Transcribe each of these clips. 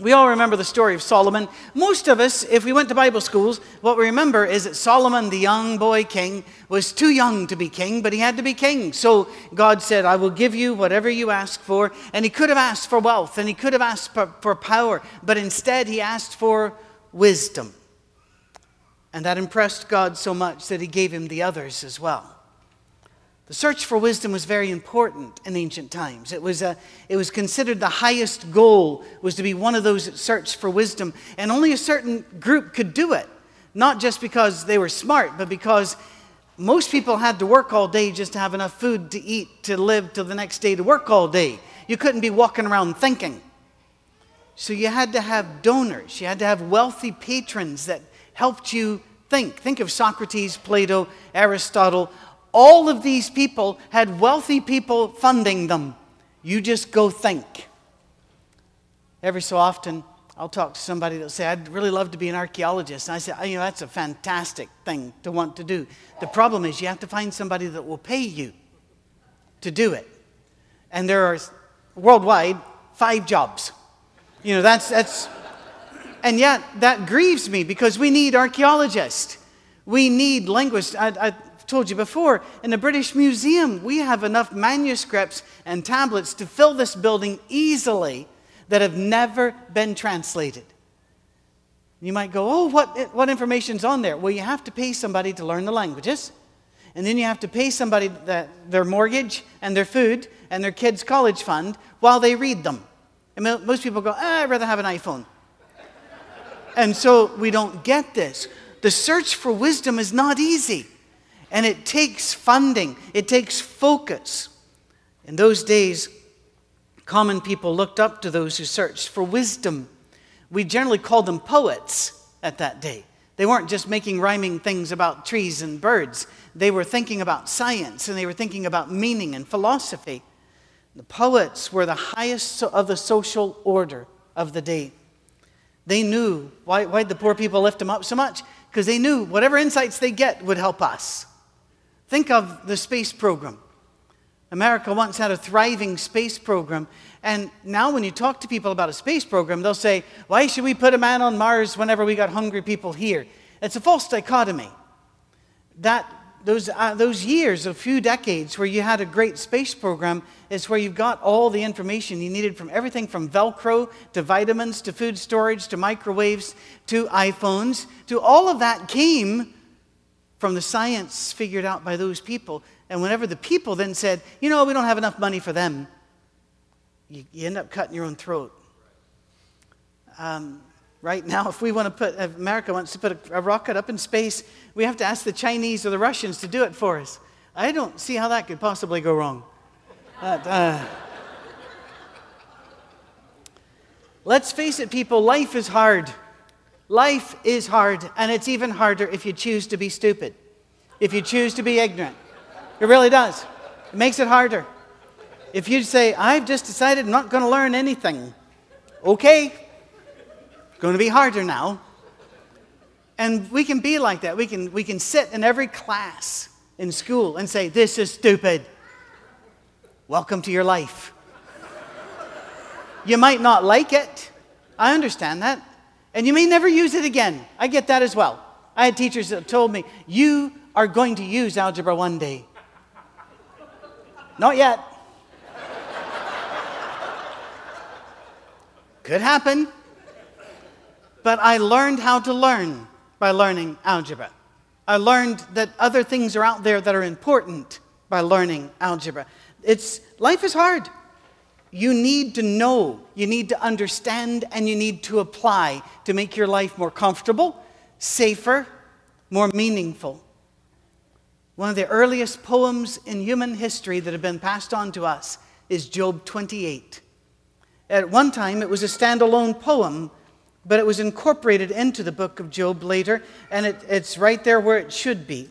We all remember the story of Solomon. Most of us, if we went to Bible schools, what we remember is that Solomon, the young boy king, was too young to be king, but he had to be king. So God said, I will give you whatever you ask for. And he could have asked for wealth and he could have asked for, power, but instead he asked for wisdom. And that impressed God so much that he gave him the others as well. The search for wisdom was very important in ancient times. It was, a, it was considered the highest goal was to be one of those that searched for wisdom. And only a certain group could do it. Not just because they were smart, but because most people had to work all day just to have enough food to eat, to live till the next day, to work all day. You couldn't be walking around thinking. So you had to have donors. You had to have wealthy patrons that helped you think. Think of Socrates, Plato, Aristotle, all of these people had wealthy people funding them. You just go think. Every so often, I'll talk to somebody that'll say, I'd really love to be an archaeologist. And I say, oh, you know, that's a fantastic thing to want to do. The problem is you have to find somebody that will pay you to do it. And there are worldwide five jobs. You know, that's, that's, and yet that grieves me because we need archaeologists. We need linguists. I, I, told you before, in the British Museum, we have enough manuscripts and tablets to fill this building easily that have never been translated. You might go, oh, what, what information's on there? Well, you have to pay somebody to learn the languages, and then you have to pay somebody that, their mortgage and their food and their kids' college fund while they read them. And most people go, ah, I'd rather have an iPhone. and so we don't get this. The search for wisdom is not easy. And it takes funding, it takes focus. In those days, common people looked up to those who searched for wisdom. We generally called them poets at that day. They weren't just making rhyming things about trees and birds, they were thinking about science and they were thinking about meaning and philosophy. The poets were the highest of the social order of the day. They knew why, why the poor people lift them up so much? Because they knew whatever insights they get would help us. Think of the space program. America once had a thriving space program, and now when you talk to people about a space program, they'll say, Why should we put a man on Mars whenever we got hungry people here? It's a false dichotomy. That, those, uh, those years, a few decades where you had a great space program, is where you've got all the information you needed from everything from Velcro to vitamins to food storage to microwaves to iPhones to all of that came from the science figured out by those people. And whenever the people then said, you know, we don't have enough money for them, you, you end up cutting your own throat. Um, right now, if we want to put, if America wants to put a, a, rocket up in space, we have to ask the Chinese or the Russians to do it for us. I don't see how that could possibly go wrong. But, uh, let's face it, people, life is hard. Life is hard, and it's even harder if you choose to be stupid, if you choose to be ignorant. It really does. It makes it harder. If you say, I've just decided I'm not going to learn anything, okay, it's going to be harder now. And we can be like that. We can, we can sit in every class in school and say, This is stupid. Welcome to your life. you might not like it. I understand that. And you may never use it again. I get that as well. I had teachers that told me, You are going to use algebra one day. Not yet. Could happen. But I learned how to learn by learning algebra. I learned that other things are out there that are important by learning algebra. It's, life is hard you need to know, you need to understand, and you need to apply to make your life more comfortable, safer, more meaningful. One of the earliest poems in human history that have been passed on to us is Job 28. At one time, it was a standalone poem, but it was incorporated into the book of Job later, and it, it's right there where it should be.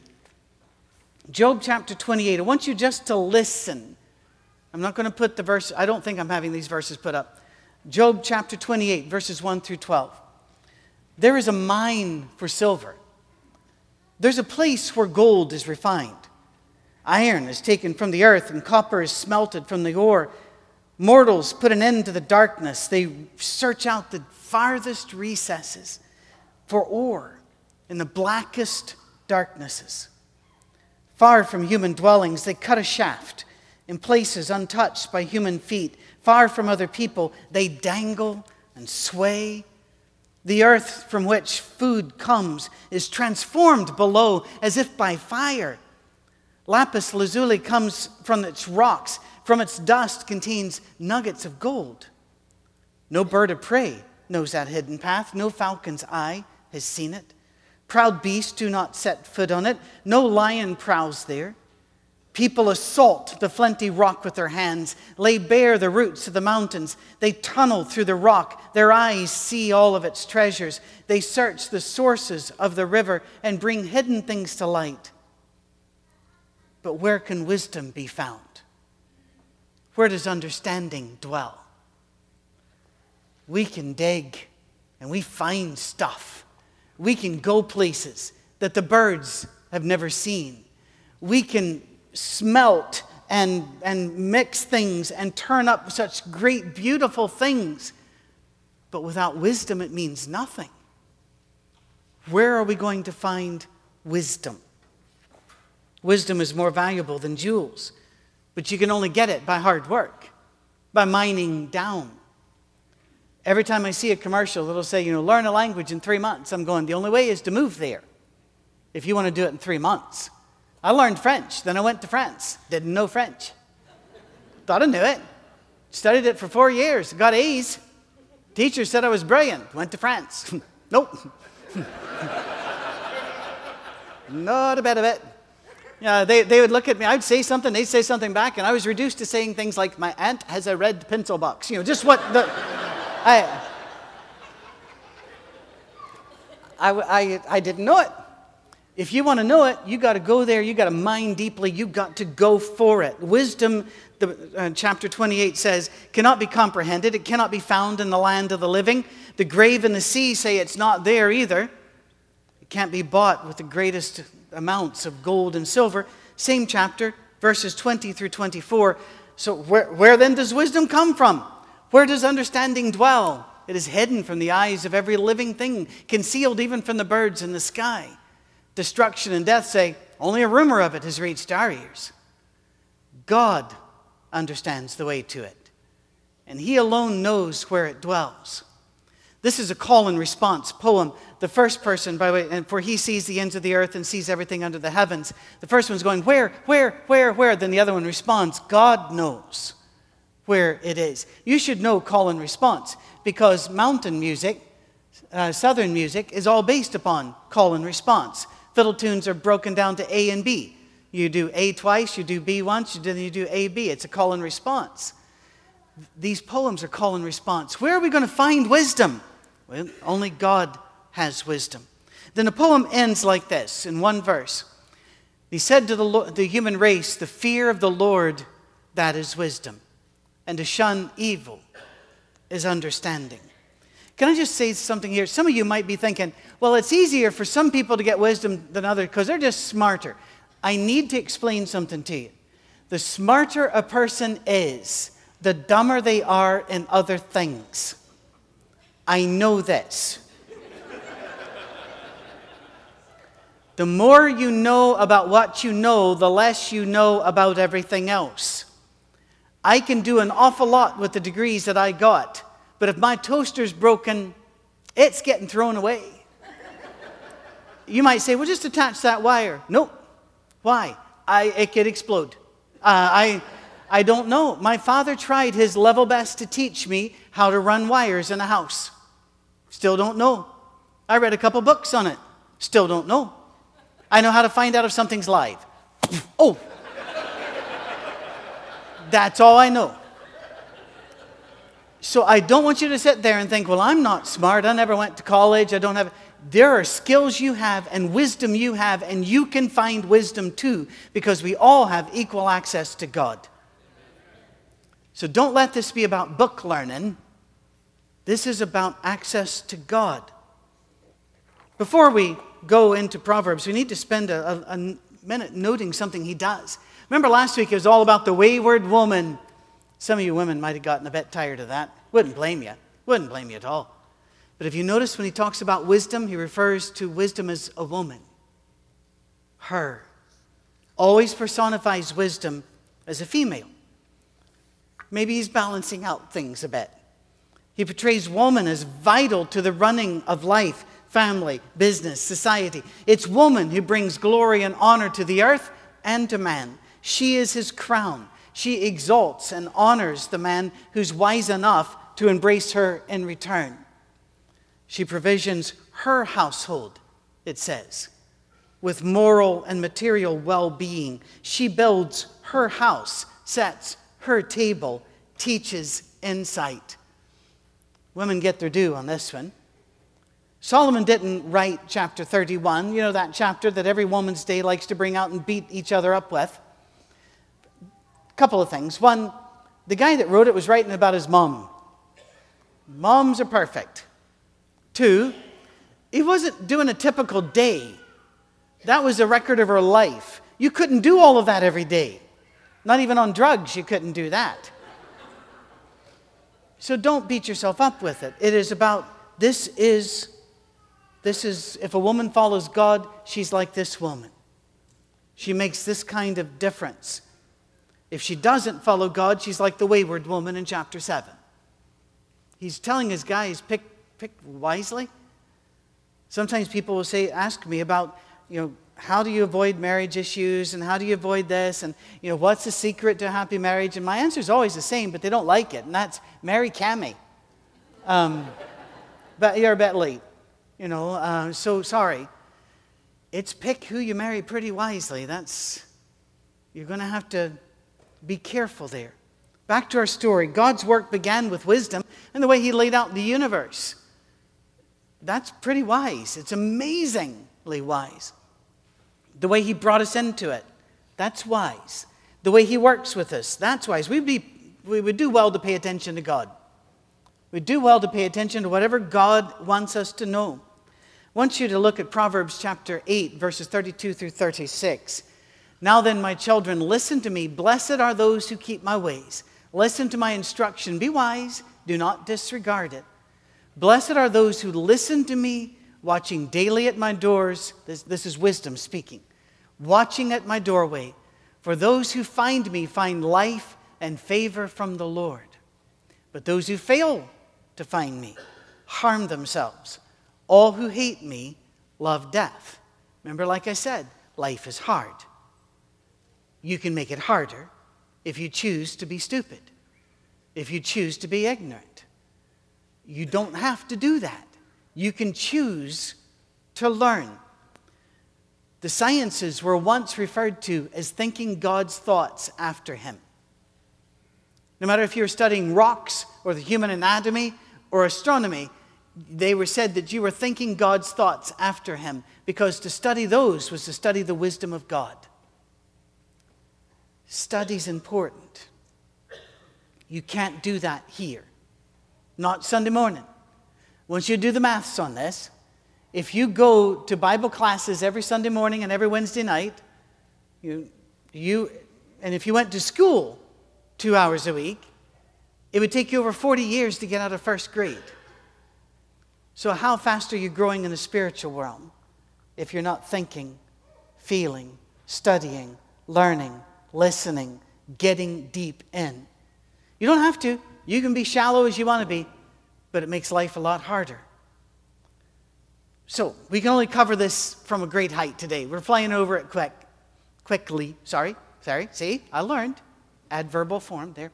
Job chapter 28. I want you just to listen I'm not going to put the verse, I don't think I'm having these verses put up. Job chapter 28, verses 1 through 12. There is a mine for silver. There's a place where gold is refined. Iron is taken from the earth, and copper is smelted from the ore. Mortals put an end to the darkness. They search out the farthest recesses for ore in the blackest darknesses. Far from human dwellings, they cut a shaft in places untouched by human feet. Far from other people, they dangle and sway. The earth from which food comes is transformed below as if by fire. Lapis lazuli comes from its rocks, from its dust contains nuggets of gold. No bird of prey knows that hidden path, no falcon's eye has seen it. Proud beasts do not set foot on it, no lion prowls there. People assault the flinty rock with their hands, lay bare the roots of the mountains. They tunnel through the rock. Their eyes see all of its treasures. They search the sources of the river and bring hidden things to light. But where can wisdom be found? Where does understanding dwell? We can dig and we find stuff. We can go places that the birds have never seen. We can smelt and, and mix things and turn up such great, beautiful things. But without wisdom, it means nothing. Where are we going to find wisdom? Wisdom is more valuable than jewels, but you can only get it by hard work, by mining down. Every time I see a commercial, it'll say, you know, learn a language in three months. I'm going, the only way is to move there if you want to do it in three months. I learned French. Then I went to France. Didn't know French. Thought I knew it. Studied it for four years. Got A's. Teacher said I was brilliant. Went to France. nope. Not a bit of it. Yeah, they, they would look at me. I'd say something. They'd say something back. And I was reduced to saying things like, My aunt has a red pencil box. You know, just what the. I, I, I, I didn't know it. If you want to know it, you got to go there. You got to mine deeply. You got to go for it. Wisdom, the, uh, chapter 28 says, cannot be comprehended. It cannot be found in the land of the living. The grave and the sea say it's not there either. It can't be bought with the greatest amounts of gold and silver. Same chapter, verses 20 through 24. So, where, where then does wisdom come from? Where does understanding dwell? It is hidden from the eyes of every living thing, concealed even from the birds in the sky destruction and death say, only a rumor of it has reached our ears. God understands the way to it, and He alone knows where it dwells. This is a call and response poem. The first person, by the way, and for he sees the ends of the earth and sees everything under the heavens. The first one's going, Where, where, where, where? Then the other one responds, God knows where it is. You should know call and response because mountain music, uh, southern music, is all based upon call and response. Fiddle tunes are broken down to A and B. You do A twice, you do B once, do, you do A, B. It's a call and response. These poems are call and response. Where are we going to find wisdom? Well, only God has wisdom. Then the poem ends like this in one verse. He said to the, the human race, The fear of the Lord, that is wisdom, and to shun evil is understanding. Can I just say something here? Some of you might be thinking, well, it's easier for some people to get wisdom than others because they're just smarter. I need to explain something to you. The smarter a person is, the dumber they are in other things. I know this. the more you know about what you know, the less you know about everything else. I can do an awful lot with the degrees that I got but if my toaster's broken, it's getting thrown away. You might say, well, just attach that wire. Nope. Why? I, it could explode. Uh, I, I don't know. My father tried his level best to teach me how to run wires in a house. Still don't know. I read a couple books on it. Still don't know. I know how to find out if something's live. oh! That's all I know. So I don't want you to sit there and think, well, I'm not smart. I never went to college. I don't have. There are skills you have and wisdom you have, and you can find wisdom too, because we all have equal access to God. So don't let this be about book learning. This is about access to God. Before we go into Proverbs, we need to spend a, a, a minute noting something he does. Remember last week it was all about the wayward woman Some of you women might have gotten a bit tired of that. Wouldn't blame you. Wouldn't blame you at all. But if you notice when he talks about wisdom, he refers to wisdom as a woman. Her. Always personifies wisdom as a female. Maybe he's balancing out things a bit. He portrays woman as vital to the running of life, family, business, society. It's woman who brings glory and honor to the earth and to man. She is his crown. She exalts and honors the man who's wise enough to embrace her in return. She provisions her household, it says, with moral and material well being. She builds her house, sets her table, teaches insight. Women get their due on this one. Solomon didn't write chapter 31, you know, that chapter that every woman's day likes to bring out and beat each other up with. A couple of things. One, the guy that wrote it was writing about his mom. Moms are perfect. Two, he wasn't doing a typical day. That was a record of her life. You couldn't do all of that every day. Not even on drugs, you couldn't do that. So don't beat yourself up with it. It is about this is this is if a woman follows God, she's like this woman. She makes this kind of difference. If she doesn't follow God, she's like the wayward woman in chapter 7. He's telling his guys, pick, pick wisely. Sometimes people will say, ask me about, you know, how do you avoid marriage issues and how do you avoid this and you know what's the secret to a happy marriage and my answer is always the same but they don't like it and that's marry Cami. Um, but you're a bit late you know uh, so sorry it's pick who you marry pretty wisely that's you're going to have to be careful there. Back to our story. God's work began with wisdom and the way He laid out the universe. That's pretty wise. It's amazingly wise. The way He brought us into it, that's wise. The way He works with us, that's wise. We'd be, we would do well to pay attention to God. We'd do well to pay attention to whatever God wants us to know. I want you to look at Proverbs chapter 8, verses 32 through 36. Now then, my children, listen to me. Blessed are those who keep my ways. Listen to my instruction. Be wise, do not disregard it. Blessed are those who listen to me, watching daily at my doors. This, this is wisdom speaking. Watching at my doorway. For those who find me find life and favor from the Lord. But those who fail to find me harm themselves. All who hate me love death. Remember, like I said, life is hard. You can make it harder if you choose to be stupid, if you choose to be ignorant. You don't have to do that. You can choose to learn. The sciences were once referred to as thinking God's thoughts after Him. No matter if you're studying rocks or the human anatomy or astronomy, they were said that you were thinking God's thoughts after Him because to study those was to study the wisdom of God. Study's important. You can't do that here. Not Sunday morning. Once you do the maths on this, if you go to Bible classes every Sunday morning and every Wednesday night, you, you, and if you went to school two hours a week, it would take you over 40 years to get out of first grade. So, how fast are you growing in the spiritual realm if you're not thinking, feeling, studying, learning, listening, getting deep in. You don't have to. You can be shallow as you want to be, but it makes life a lot harder. So, we can only cover this from a great height today. We're flying over it quick, quickly. Sorry, sorry. See, I learned. Adverbal form there.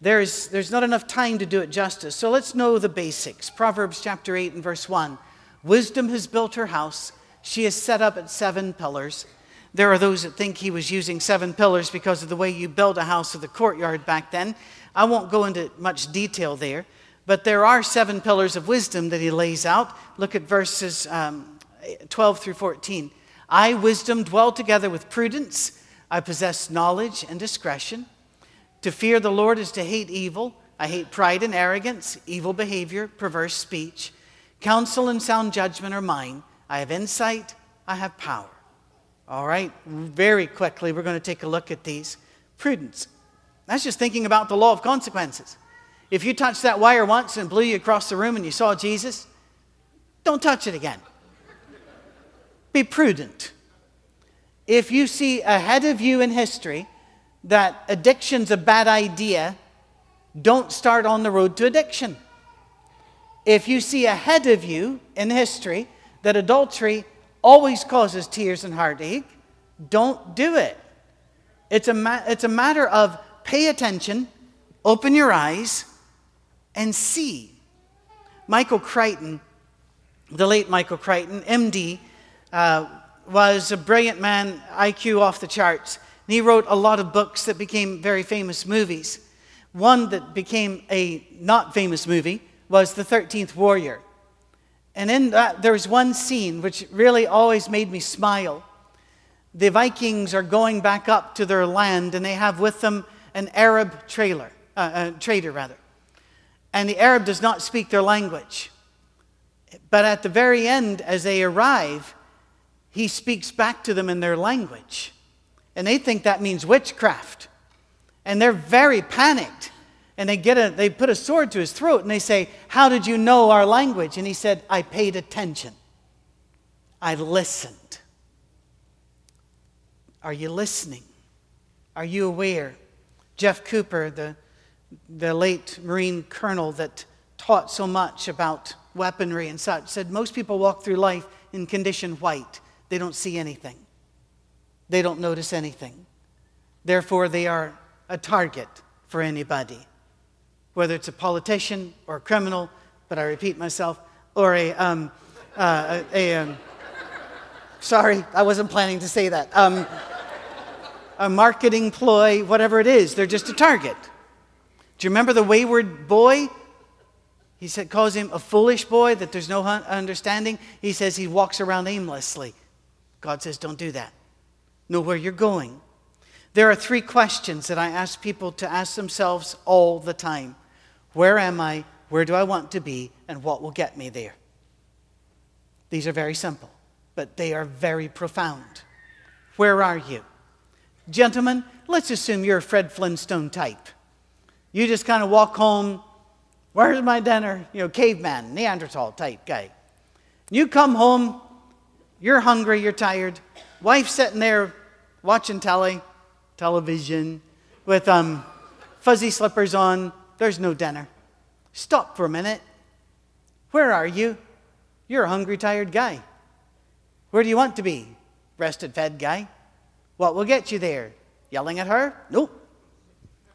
There's, there's not enough time to do it justice. So let's know the basics. Proverbs chapter 8 and verse 1. Wisdom has built her house. She has set up at seven pillars. There are those that think he was using seven pillars because of the way you build a house of the courtyard back then. I won't go into much detail there, but there are seven pillars of wisdom that he lays out. Look at verses um, 12 through 14. I, wisdom, dwell together with prudence. I possess knowledge and discretion. To fear the Lord is to hate evil. I hate pride and arrogance, evil behavior, perverse speech. Counsel and sound judgment are mine. I have insight, I have power. All right, very quickly, we're going to take a look at these. Prudence. That's just thinking about the law of consequences. If you touched that wire once and blew you across the room and you saw Jesus, don't touch it again. Be prudent. If you see ahead of you in history that addiction's a bad idea, don't start on the road to addiction. If you see ahead of you in history that adultery always causes tears and heartache, don't do it. It's a, ma- it's a matter of pay attention, open your eyes, and see. Michael Crichton, the late Michael Crichton, MD, uh, was a brilliant man, IQ off the charts. And he wrote a lot of books that became very famous movies. One that became a not famous movie was The 13th Warrior. And in that, there was one scene which really always made me smile. The Vikings are going back up to their land, and they have with them an Arab trailer, uh, uh, trader, rather. And the Arab does not speak their language. But at the very end, as they arrive, he speaks back to them in their language. And they think that means witchcraft. And they're very panicked. And they, get a, they put a sword to his throat and they say, How did you know our language? And he said, I paid attention. I listened. Are you listening? Are you aware? Jeff Cooper, the, the late Marine colonel that taught so much about weaponry and such, said most people walk through life in condition white. They don't see anything, they don't notice anything. Therefore, they are a target for anybody, whether it's a politician or a criminal, but I repeat myself, or a, um, uh, a, a um, sorry, I wasn't planning to say that. Um, a marketing ploy, whatever it is, they're just a target. Do you remember the wayward boy? He said, calls him a foolish boy, that there's no understanding. He says he walks around aimlessly. God says, don't do that. Know where you're going. There are three questions that I ask people to ask themselves all the time Where am I? Where do I want to be? And what will get me there? These are very simple, but they are very profound. Where are you? Gentlemen, let's assume you're a Fred Flintstone type. You just kind of walk home, where's my dinner? You know, caveman, Neanderthal type guy. You come home, you're hungry, you're tired. Wife sitting there watching telly, television, with um, fuzzy slippers on. There's no dinner. Stop for a minute. Where are you? You're a hungry, tired guy. Where do you want to be? Rested, fed guy. What will get you there? Yelling at her? Nope.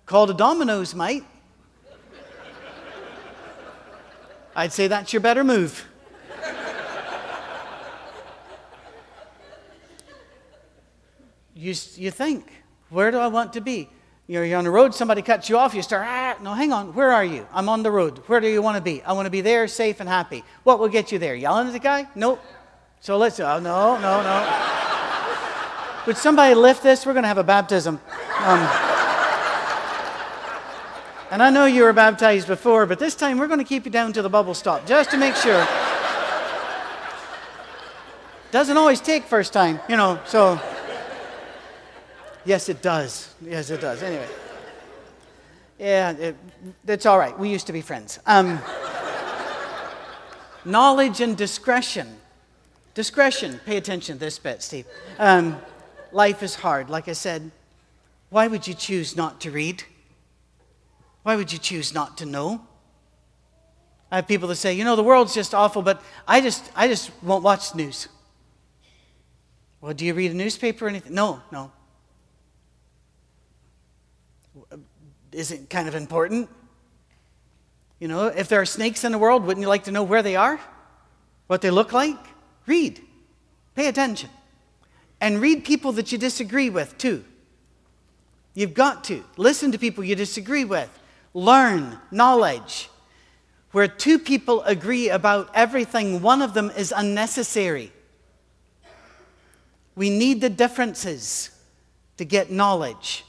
Call the Domino's, mate. I'd say that's your better move. you, you think, where do I want to be? You're, on the road, somebody cuts you off, you start, ah, no, hang on, where are you? I'm on the road. Where do you want to be? I want to be there, safe and happy. What will get you there? Yelling at the guy? Nope. So let's, oh, no, no, no. Would somebody lift this? We're going to have a baptism. Um, and I know you were baptized before, but this time we're going to keep you down to the bubble stop just to make sure. Doesn't always take first time, you know, so. Yes, it does. Yes, it does. Anyway. Yeah, it, it's all right. We used to be friends. Um, knowledge and discretion. Discretion. Pay attention to this bit, Steve. Um, life is hard, like I said, why would you choose not to read? Why would you choose not to know? I have people that say, you know, the world's just awful, but I just, I just won't watch the news. Well, do you read a newspaper or anything? No, no. Is it kind of important? You know, if there are snakes in the world, wouldn't you like to know where they are? What they look like? Read. Pay attention. And read people that you disagree with, too. You've got to. Listen to people you disagree with. Learn knowledge. Where two people agree about everything, one of them is unnecessary. We need the differences to get knowledge.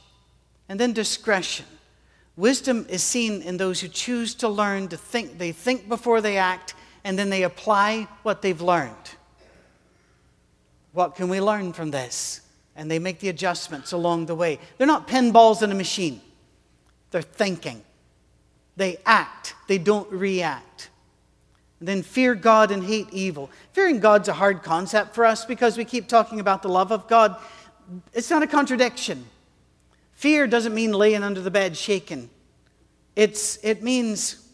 And then discretion. Wisdom is seen in those who choose to learn to think. They think before they act, and then they apply what they've learned. What can we learn from this? And they make the adjustments along the way. They're not pinballs in a machine. They're thinking. They act, they don't react. And then fear God and hate evil. Fearing God's a hard concept for us because we keep talking about the love of God. It's not a contradiction. Fear doesn't mean laying under the bed shaking. It's, it means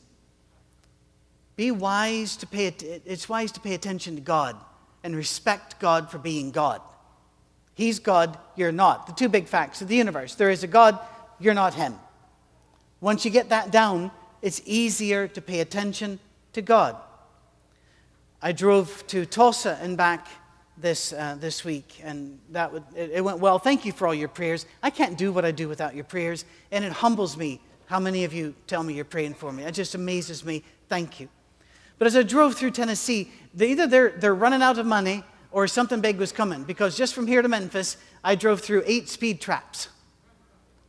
be wise to pay, it's wise to pay attention to God and respect God for being God. He's God, you're not. The two big facts of the universe there is a God, you're not Him. Once you get that down, it's easier to pay attention to God. I drove to Tulsa and back this, uh, this week, and that would, it, it went well. Thank you for all your prayers. I can't do what I do without your prayers, and it humbles me how many of you tell me you're praying for me. It just amazes me. Thank you. But as I drove through Tennessee, they, either they're, they're running out of money or something big was coming, because just from here to Memphis, I drove through eight speed traps.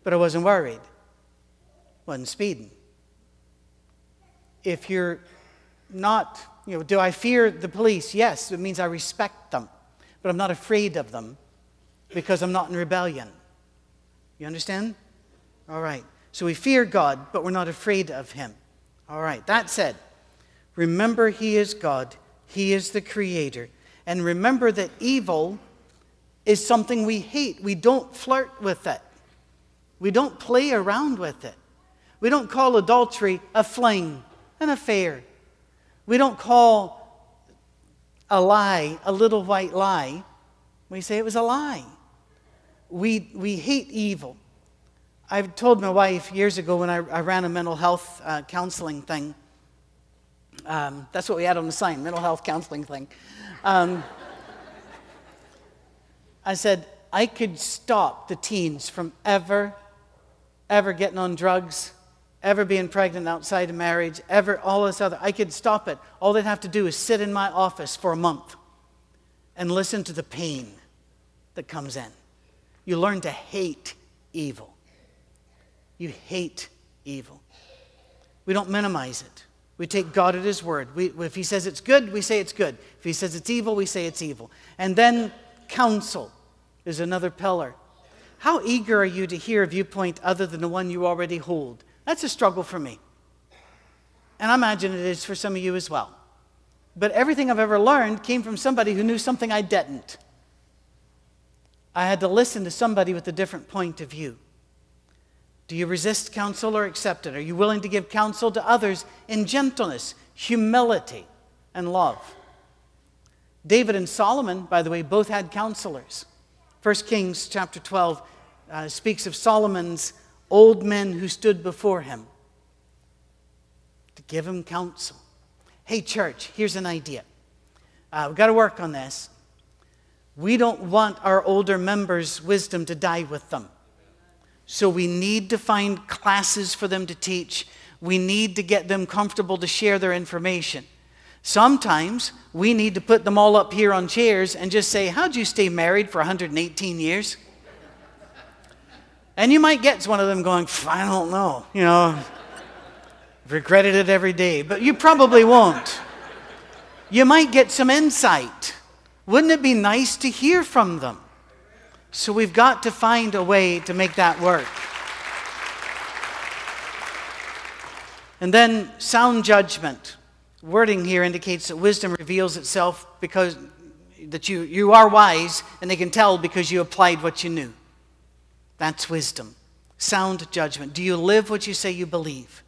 But I wasn't worried, wasn't speeding. If you're not, you know, do I fear the police? Yes, it means I respect them but I'm not afraid of them because I'm not in rebellion. You understand? All right. So we fear God, but we're not afraid of Him. All right. That said, remember He is God, He is the Creator. And remember that evil is something we hate. We don't flirt with it, we don't play around with it. We don't call adultery a fling, an affair. We don't call a lie, a little white lie, we say it was a lie. We, we hate evil. I've told my wife years ago when I, I ran a mental health uh, counseling thing. Um, that's what we had on the sign, mental health counseling thing. Um, I said, I could stop the teens from ever, ever getting on drugs, ever being pregnant outside of marriage, ever all this other. I could stop it. All they'd have to do is sit in my office for a month and listen to the pain that comes in. You learn to hate evil. You hate evil. We don't minimize it. We take God at His word. We, if He says it's good, we say it's good. If He says it's evil, we say it's evil. And then counsel is another pillar. How eager are you to hear a viewpoint other than the one you already hold? That's a struggle for me. And I imagine it is for some of you as well. But everything I've ever learned came from somebody who knew something I didn't. I had to listen to somebody with a different point of view. Do you resist counsel or accept it? Are you willing to give counsel to others in gentleness, humility, and love? David and Solomon, by the way, both had counselors. 1 Kings chapter 12 uh, speaks of Solomon's old men who stood before him to give him counsel. Hey, church, here's an idea. Uh, we've got to work on this. We don't want our older members' wisdom to die with them. So we need to find classes for them to teach. We need to get them comfortable to share their information. Sometimes we need to put them all up here on chairs and just say, How'd you stay married for 118 years? And you might get one of them going, I don't know, you know, regretted it every day, but you probably won't. You might get some insight. Wouldn't it be nice to hear from them? So we've got to find a way to make that work. And then sound judgment. Wording here indicates that wisdom reveals itself because that you, you are wise and they can tell because you applied what you knew. That's wisdom. Sound judgment. Do you live what you say you believe?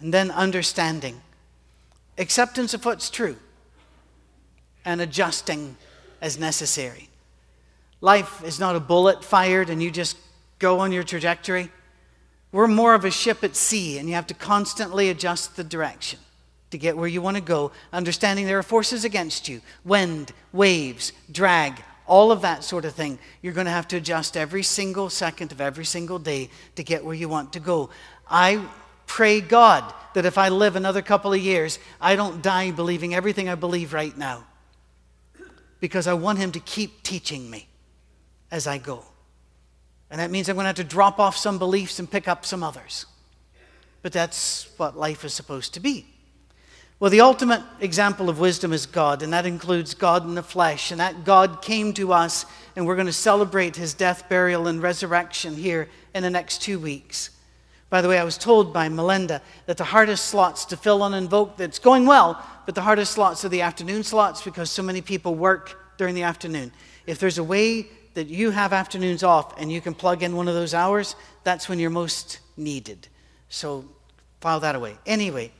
And then understanding. Acceptance of what's true and adjusting as necessary. Life is not a bullet fired and you just go on your trajectory. We're more of a ship at sea, and you have to constantly adjust the direction to get where you want to go, understanding there are forces against you wind, waves, drag, all of that sort of thing. You're going to have to adjust every single second of every single day to get where you want to go. I pray God that if I live another couple of years, I don't die believing everything I believe right now. Because I want Him to keep teaching me as I go. And that means I'm going to have to drop off some beliefs and pick up some others. But that's what life is supposed to be. Well, the ultimate example of wisdom is God, and that includes God in the flesh. And that God came to us, and we're going to celebrate his death, burial, and resurrection here in the next two weeks. By the way, I was told by Melinda that the hardest slots to fill on Invoke, that's going well, but the hardest slots are the afternoon slots because so many people work during the afternoon. If there's a way that you have afternoons off and you can plug in one of those hours, that's when you're most needed. So file that away. Anyway,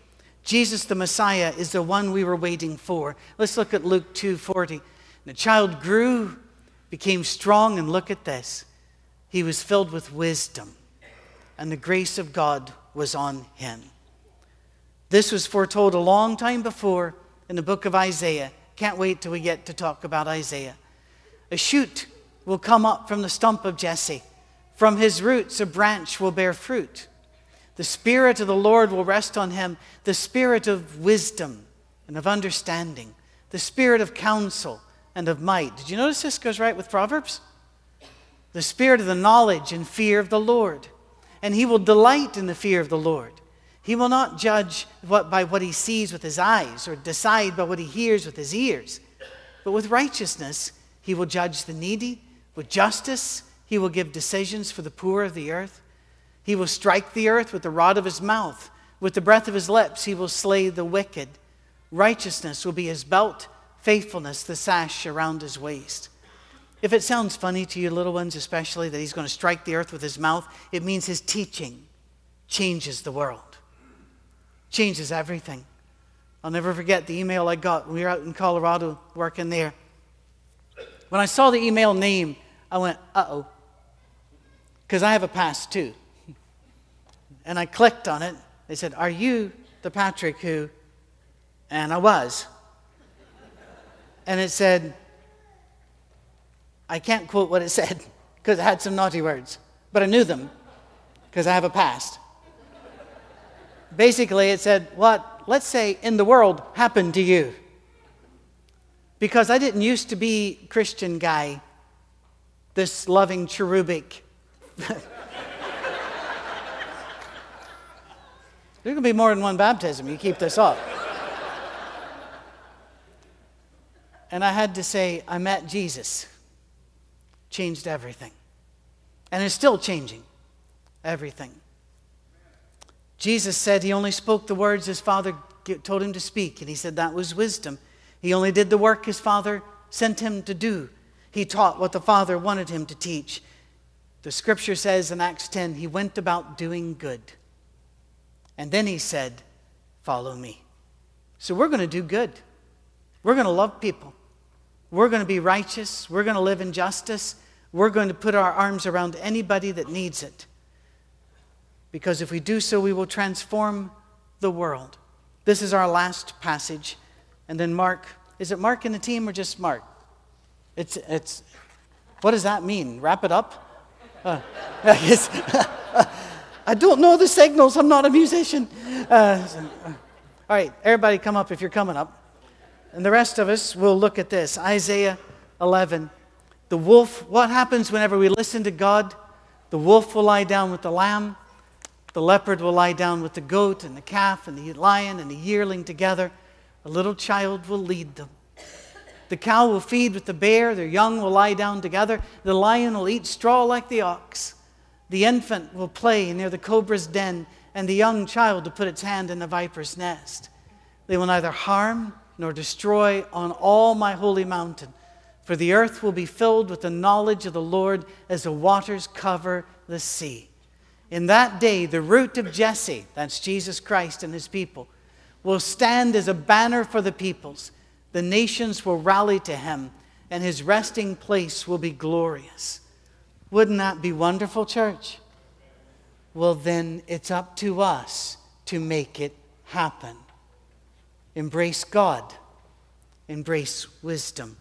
Jesus the Messiah is the one we were waiting for. Let's look at Luke 2:40. The child grew, became strong, and look at this. He was filled with wisdom, and the grace of God was on him. This was foretold a long time before in the book of Isaiah. Can't wait till we get to talk about Isaiah. A shoot will come up from the stump of Jesse. From his roots, a branch will bear fruit. The Spirit of the Lord will rest on him the Spirit of wisdom and of understanding, the Spirit of counsel and of might. Did you notice this goes right with Proverbs? The Spirit of the knowledge and fear of the Lord. And he will delight in the fear of the Lord. He will not judge what, by what he sees with his eyes or decide by what he hears with his ears, but with righteousness he will judge the needy. With justice, he will give decisions for the poor of the earth. He will strike the earth with the rod of his mouth. With the breath of his lips, he will slay the wicked. Righteousness will be his belt, faithfulness the sash around his waist. If it sounds funny to you, little ones, especially, that he's going to strike the earth with his mouth, it means his teaching changes the world, changes everything. I'll never forget the email I got when we were out in Colorado working there. When I saw the email name, I went, uh oh, because I have a past too. And I clicked on it. They said, Are you the Patrick who? And I was. And it said, I can't quote what it said because it had some naughty words, but I knew them because I have a past. Basically, it said, What, let's say, in the world happened to you? because I didn't used to be Christian guy, this loving cherubic. There's can be more than one baptism. You keep this up. and I had to say, I met Jesus. Changed everything. And it's still changing everything. Jesus said he only spoke the words his Father told him to speak, and he said that was wisdom. He only did the work his father sent him to do. He taught what the father wanted him to teach. The scripture says in Acts 10, he went about doing good. And then he said, Follow me. So we're going to do good. We're going to love people. We're going to be righteous. We're going to live in justice. We're going to put our arms around anybody that needs it. Because if we do so, we will transform the world. This is our last passage. And then Mark, is it Mark in the team or just Mark? It's, it's, what does that mean? Wrap it up? Uh, I don't know the signals. I'm not a musician. Uh, all right, everybody come up if you're coming up. And the rest of us will look at this Isaiah 11. The wolf, what happens whenever we listen to God? The wolf will lie down with the lamb, the leopard will lie down with the goat and the calf and the lion and the yearling together. A little child will lead them. The cow will feed with the bear, their young will lie down together. The lion will eat straw like the ox. The infant will play near the cobra's den, and the young child will put its hand in the viper's nest. They will neither harm nor destroy on all my holy mountain, for the earth will be filled with the knowledge of the Lord as the waters cover the sea. In that day, the root of Jesse, that's Jesus Christ and his people, will stand as a banner for the peoples. The nations will rally to him, and his resting place will be glorious. Wouldn't that be wonderful, church? Well, then it's up to us to make it happen. Embrace God, embrace wisdom.